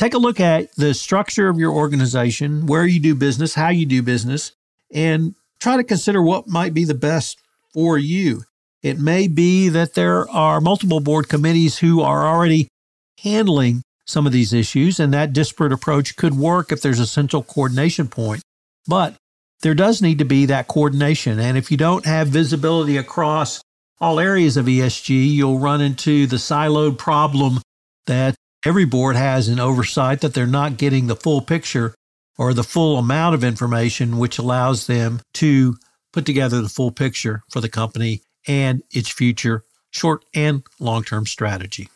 take a look at the structure of your organization, where you do business, how you do business, and try to consider what might be the best for you. It may be that there are multiple board committees who are already handling some of these issues, and that disparate approach could work if there's a central coordination point. But there does need to be that coordination. And if you don't have visibility across all areas of ESG, you'll run into the siloed problem that every board has an oversight that they're not getting the full picture or the full amount of information, which allows them to put together the full picture for the company and its future short and long term strategy.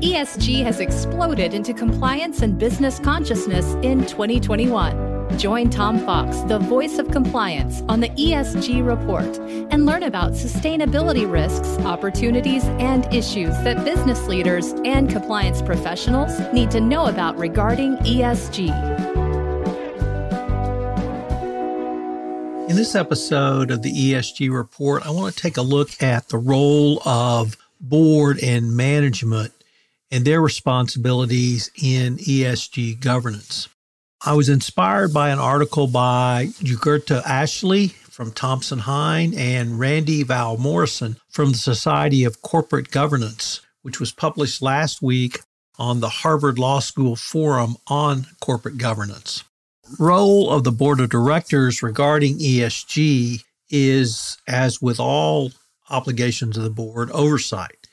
ESG has exploded into compliance and business consciousness in 2021. Join Tom Fox, the voice of compliance, on the ESG report and learn about sustainability risks, opportunities, and issues that business leaders and compliance professionals need to know about regarding ESG. In this episode of the ESG report, I want to take a look at the role of board and management and their responsibilities in ESG governance. I was inspired by an article by Jurgita Ashley from Thompson Hine and Randi Van Morrison from the Society of Corporate Governance, which was published last week on the Harvard Law School Forum on Corporate Governance. Role of the board of directors regarding ESG is, as with all obligations of the board, oversight.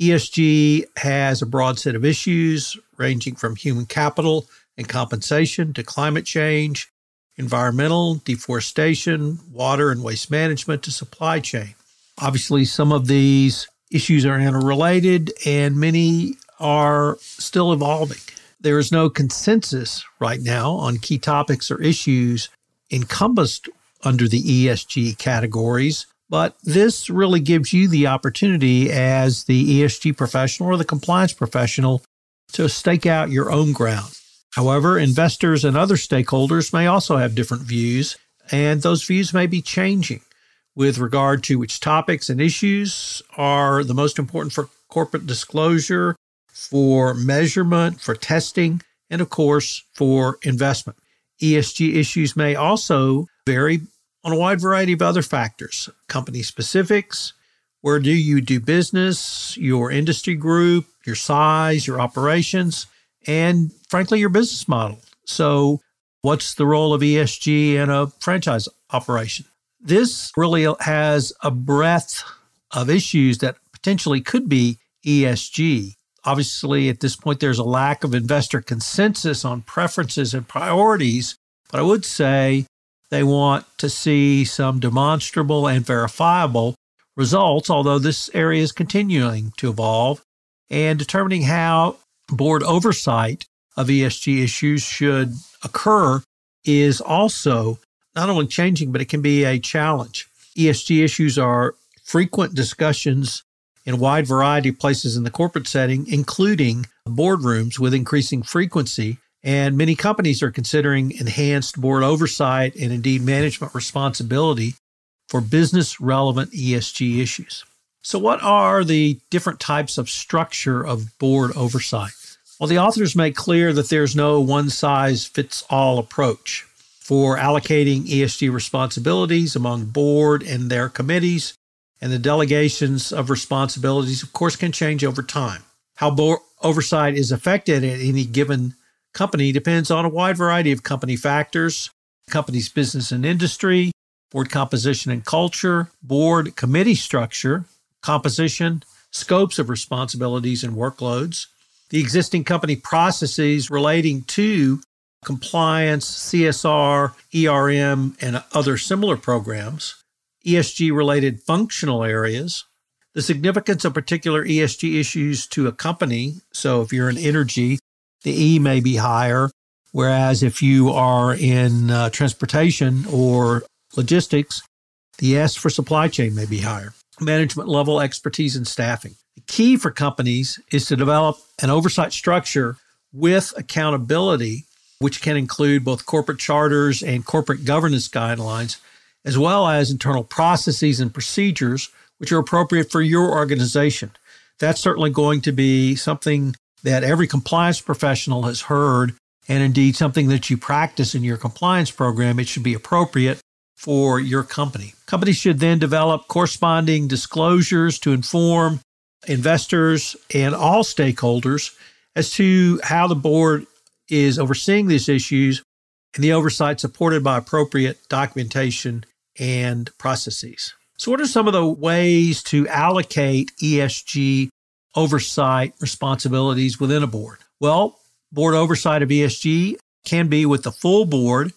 ESG has a broad set of issues ranging from human capital and compensation to climate change, environmental, deforestation, water and waste management to supply chain. Obviously, some of these issues are interrelated and many are still evolving. There is no consensus right now on key topics or issues encompassed under the ESG categories, but this really gives you the opportunity as the ESG professional or the compliance professional to stake out your own ground. However, investors and other stakeholders may also have different views, and those views may be changing with regard to which topics and issues are the most important for corporate disclosure, for measurement, for testing, and of course, for investment. ESG issues may also vary on a wide variety of other factors company specifics, where do you do business, your industry group, your size, your operations, and frankly, your business model. So, what's the role of ESG in a franchise operation? This really has a breadth of issues that potentially could be ESG. Obviously, at this point, there's a lack of investor consensus on preferences and priorities. But I would say they want to see some demonstrable and verifiable results, although this area is continuing to evolve, and determining how board oversight of ESG issues should occur is also not only changing, but it can be a challenge. ESG issues are frequent discussions in a wide variety of places in the corporate setting, including boardrooms with increasing frequency and many companies are considering enhanced board oversight and indeed management responsibility for business relevant ESG issues. So, what are the different types of structure of board oversight? Well, the authors make clear that there's no one size fits all approach for allocating ESG responsibilities among board and their committees, and the delegations of responsibilities, of course, can change over time. How board oversight is affected at any given company depends on a wide variety of company factors, company's business and industry, board composition and culture, board committee structure, composition, scopes of responsibilities and workloads, the existing company processes relating to compliance, CSR, ERM, and other similar programs, ESG related functional areas, the significance of particular ESG issues to a company. So, if you're in energy, the E may be higher. Whereas if you are in uh, transportation or logistics, the S for supply chain may be higher. Management level expertise and staffing. Key for companies is to develop an oversight structure with accountability, which can include both corporate charters and corporate governance guidelines, as well as internal processes and procedures which are appropriate for your organization. That's certainly going to be something that every compliance professional has heard, and indeed something that you practice in your compliance program, it should be appropriate for your company. Companies should then develop corresponding disclosures to inform investors and all stakeholders as to how the board is overseeing these issues and the oversight supported by appropriate documentation and processes. So, what are some of the ways to allocate ESG oversight responsibilities within a board? Well, board oversight of ESG can be with the full board,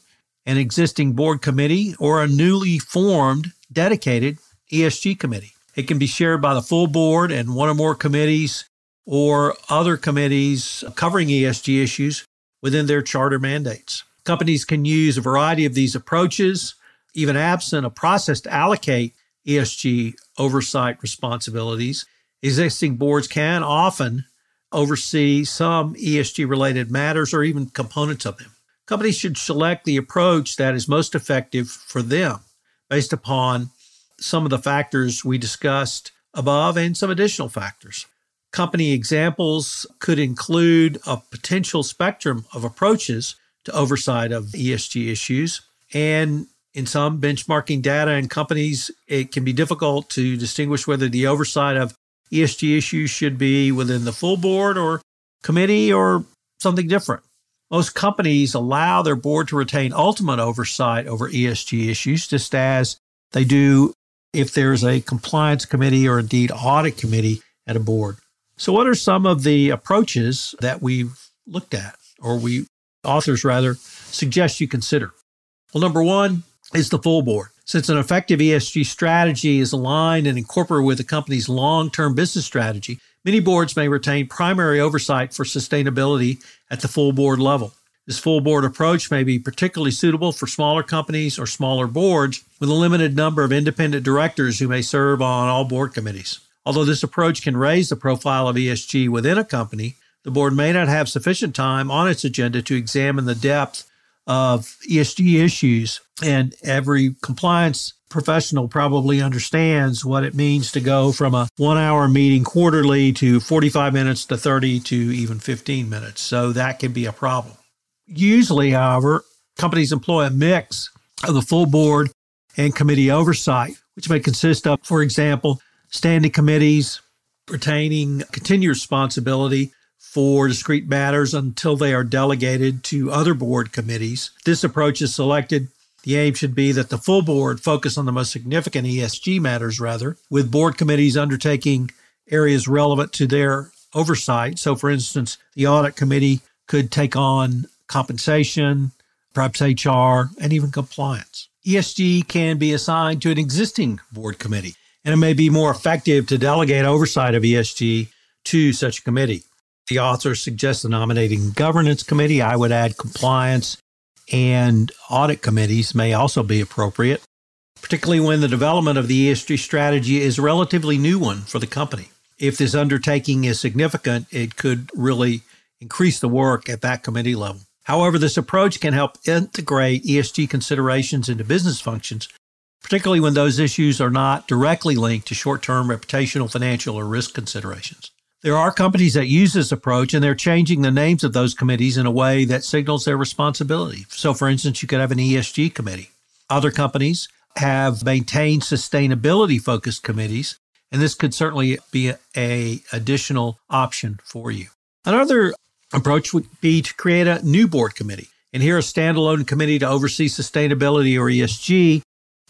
an existing board committee, or a newly formed dedicated ESG committee. It can be shared by the full board and one or more committees or other committees covering ESG issues within their charter mandates. Companies can use a variety of these approaches, even absent a process to allocate ESG oversight responsibilities. Existing boards can often oversee some ESG related matters or even components of them. Companies should select the approach that is most effective for them based upon some of the factors we discussed above and some additional factors. Company examples could include a potential spectrum of approaches to oversight of ESG issues. And in some benchmarking data and companies, it can be difficult to distinguish whether the oversight of ESG issues should be within the full board or committee or something different. Most companies allow their board to retain ultimate oversight over ESG issues, just as they do if there's a compliance committee or indeed audit committee at a board. So, what are some of the approaches that we've looked at, or we authors rather suggest you consider? Well, number one is the full board. Since an effective ESG strategy is aligned and incorporated with the company's long term business strategy, many boards may retain primary oversight for sustainability at the full board level. This full board approach may be particularly suitable for smaller companies or smaller boards with a limited number of independent directors who may serve on all board committees. Although this approach can raise the profile of ESG within a company, the board may not have sufficient time on its agenda to examine the depth of ESG issues. And every compliance professional probably understands what it means to go from a one hour meeting quarterly to 45 minutes to 30 to even 15 minutes. So that can be a problem. Usually, however, companies employ a mix of the full board and committee oversight, which may consist of, for example, standing committees retaining continued responsibility for discrete matters until they are delegated to other board committees. This approach is selected. The aim should be that the full board focus on the most significant ESG matters, rather, with board committees undertaking areas relevant to their oversight. So, for instance, the audit committee could take on compensation, perhaps HR, and even compliance. ESG can be assigned to an existing board committee, and it may be more effective to delegate oversight of ESG to such a committee. The author suggests a nominating governance committee. I would add compliance and audit committees may also be appropriate, particularly when the development of the ESG strategy is a relatively new one for the company. If this undertaking is significant, it could really increase the work at that committee level. However, this approach can help integrate ESG considerations into business functions, particularly when those issues are not directly linked to short term reputational, financial, or risk considerations. There are companies that use this approach and they're changing the names of those committees in a way that signals their responsibility. So, for instance, you could have an ESG committee. Other companies have maintained sustainability focused committees, and this could certainly be a, additional option for you. Another approach would be to create a new board committee. And here, a standalone committee to oversee sustainability or ESG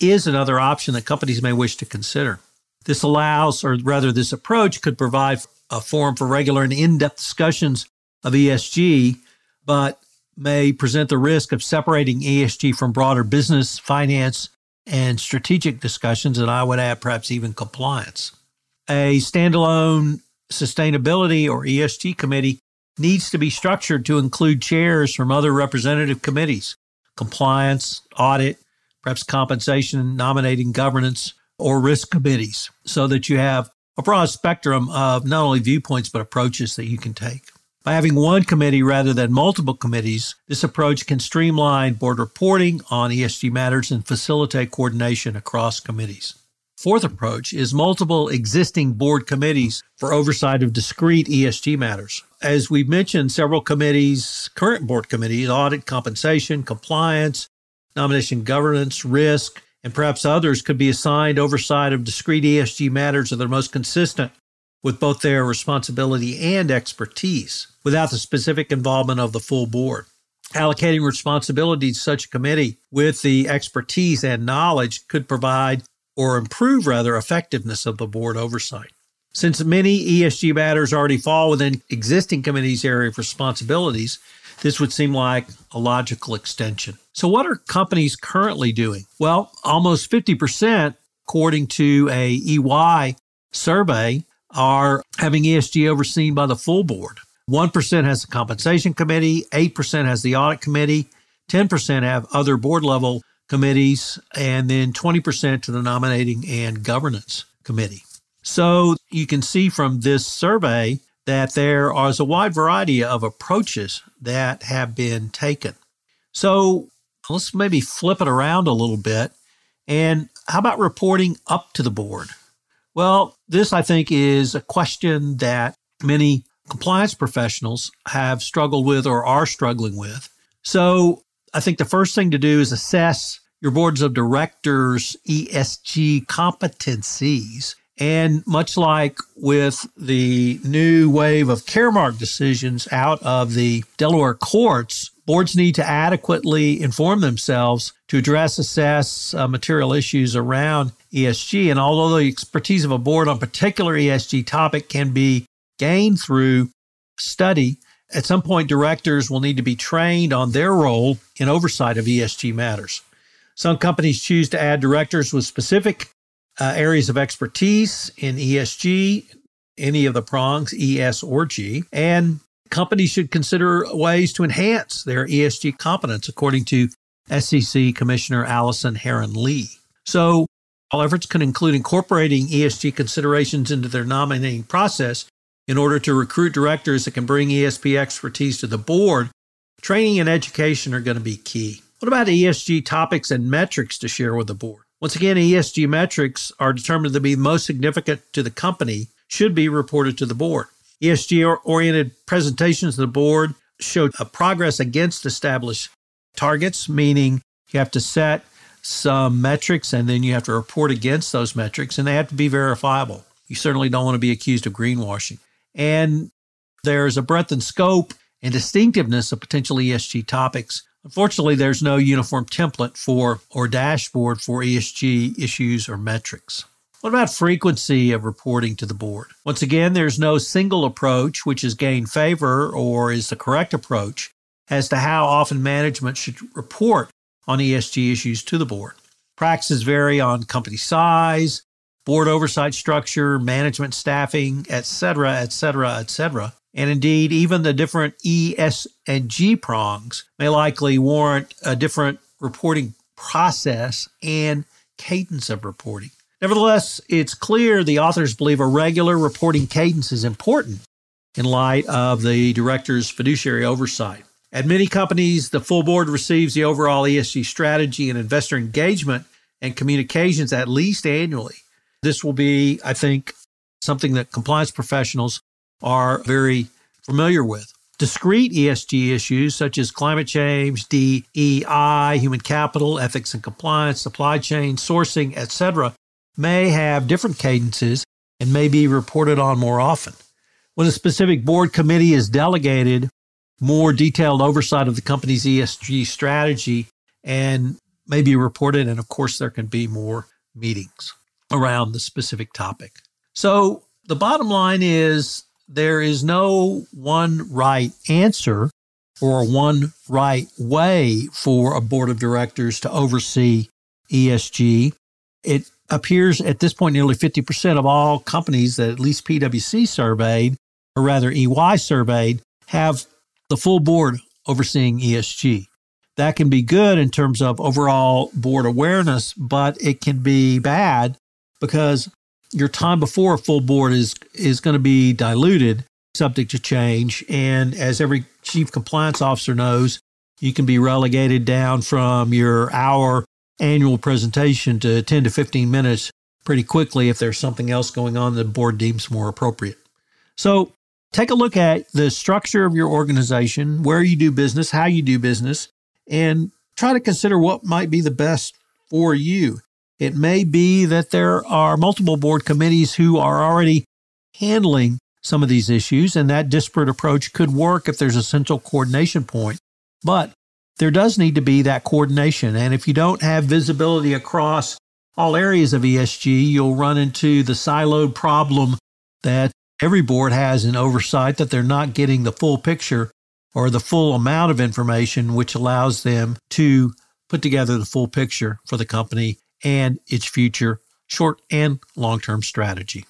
is another option that companies may wish to consider. This allows, or rather, this approach could provide a forum for regular and in depth discussions of ESG, but may present the risk of separating ESG from broader business, finance, and strategic discussions, and I would add perhaps even compliance. A standalone sustainability or ESG committee needs to be structured to include chairs from other representative committees, compliance, audit, perhaps compensation, nominating governance, or risk committees, so that you have a broad spectrum of not only viewpoints, but approaches that you can take. By having one committee rather than multiple committees, this approach can streamline board reporting on ESG matters and facilitate coordination across committees. Fourth approach is multiple existing board committees for oversight of discrete ESG matters. As we've mentioned, several committees, current board committees, audit, compensation, compliance, nomination governance, risk, and perhaps others could be assigned oversight of discrete ESG matters that are most consistent with both their responsibility and expertise without the specific involvement of the full board. Allocating responsibility to such a committee with the expertise and knowledge could provide or improve rather effectiveness of the board oversight. Since many ESG matters already fall within existing committees' area of responsibilities, this would seem like a logical extension. So, what are companies currently doing? Well, almost 50%, according to a EY survey, are having ESG overseen by the full board. 1% has a compensation committee, 8% has the audit committee, 10% have other board level committees, and then 20% to the nominating and governance committee. So you can see from this survey that there is a wide variety of approaches that have been taken. So let's maybe flip it around a little bit. And how about reporting up to the board? Well, this I think is a question that many compliance professionals have struggled with or are struggling with. So I think the first thing to do is assess your boards of directors' ESG competencies. And much like with the new wave of Caremark decisions out of the Delaware courts, boards need to adequately inform themselves to address, assess uh, material issues around ESG. And although the expertise of a board on a particular ESG topic can be gained through study, at some point directors will need to be trained on their role in oversight of ESG matters. Some companies choose to add directors with specific uh, areas of expertise in ESG, any of the prongs, ES or G, and companies should consider ways to enhance their ESG competence, according to SEC Commissioner Allison Herren Lee. So, all efforts can include incorporating ESG considerations into their nominating process in order to recruit directors that can bring ESG expertise to the board. Training and education are going to be key. What about ESG topics and metrics to share with the board? Once again, ESG metrics are determined to be most significant to the company, should be reported to the board. ESG oriented presentations to the board show progress against established targets, meaning you have to set some metrics and then you have to report against those metrics, and they have to be verifiable. You certainly don't want to be accused of greenwashing. And there's a breadth and scope and distinctiveness of potential ESG topics Unfortunately, there's no uniform template for or dashboard for ESG issues or metrics. What about frequency of reporting to the board? Once again, there's no single approach which has gained favor or is the correct approach as to how often management should report on ESG issues to the board. Practices vary on company size, board oversight structure, management staffing, et cetera, et cetera, et cetera. And indeed, even the different E, S, and G prongs may likely warrant a different reporting process and cadence of reporting. Nevertheless, it's clear the authors believe a regular reporting cadence is important in light of the director's fiduciary oversight. At many companies, the full board receives the overall ESG strategy and investor engagement and communications at least annually. This will be, I think, something that compliance professionals are very familiar with. Discrete ESG issues such as climate change, DEI, human capital, ethics and compliance, supply chain, sourcing, etc., may have different cadences and may be reported on more often. When a specific board committee is delegated more detailed oversight of the company's ESG strategy and may be reported, and of course, there can be more meetings around the specific topic. So, the bottom line is there is no one right answer or one right way for a board of directors to oversee ESG. It appears at this point nearly 50% of all companies that at least PwC surveyed, or rather EY surveyed, have the full board overseeing ESG. That can be good in terms of overall board awareness, but it can be bad because your time before a full board is is going to be diluted, subject to change. And as every chief compliance officer knows, you can be relegated down from your hour annual presentation to 10 to 15 minutes pretty quickly if there's something else going on the board deems more appropriate. So take a look at the structure of your organization, where you do business, how you do business, and try to consider what might be the best for you. It may be that there are multiple board committees who are already handling some of these issues, and that disparate approach could work if there's a central coordination point. But there does need to be that coordination. And if you don't have visibility across all areas of ESG, you'll run into the siloed problem that every board has in oversight that they're not getting the full picture or the full amount of information, which allows them to put together the full picture for the company and its future short and long term strategy.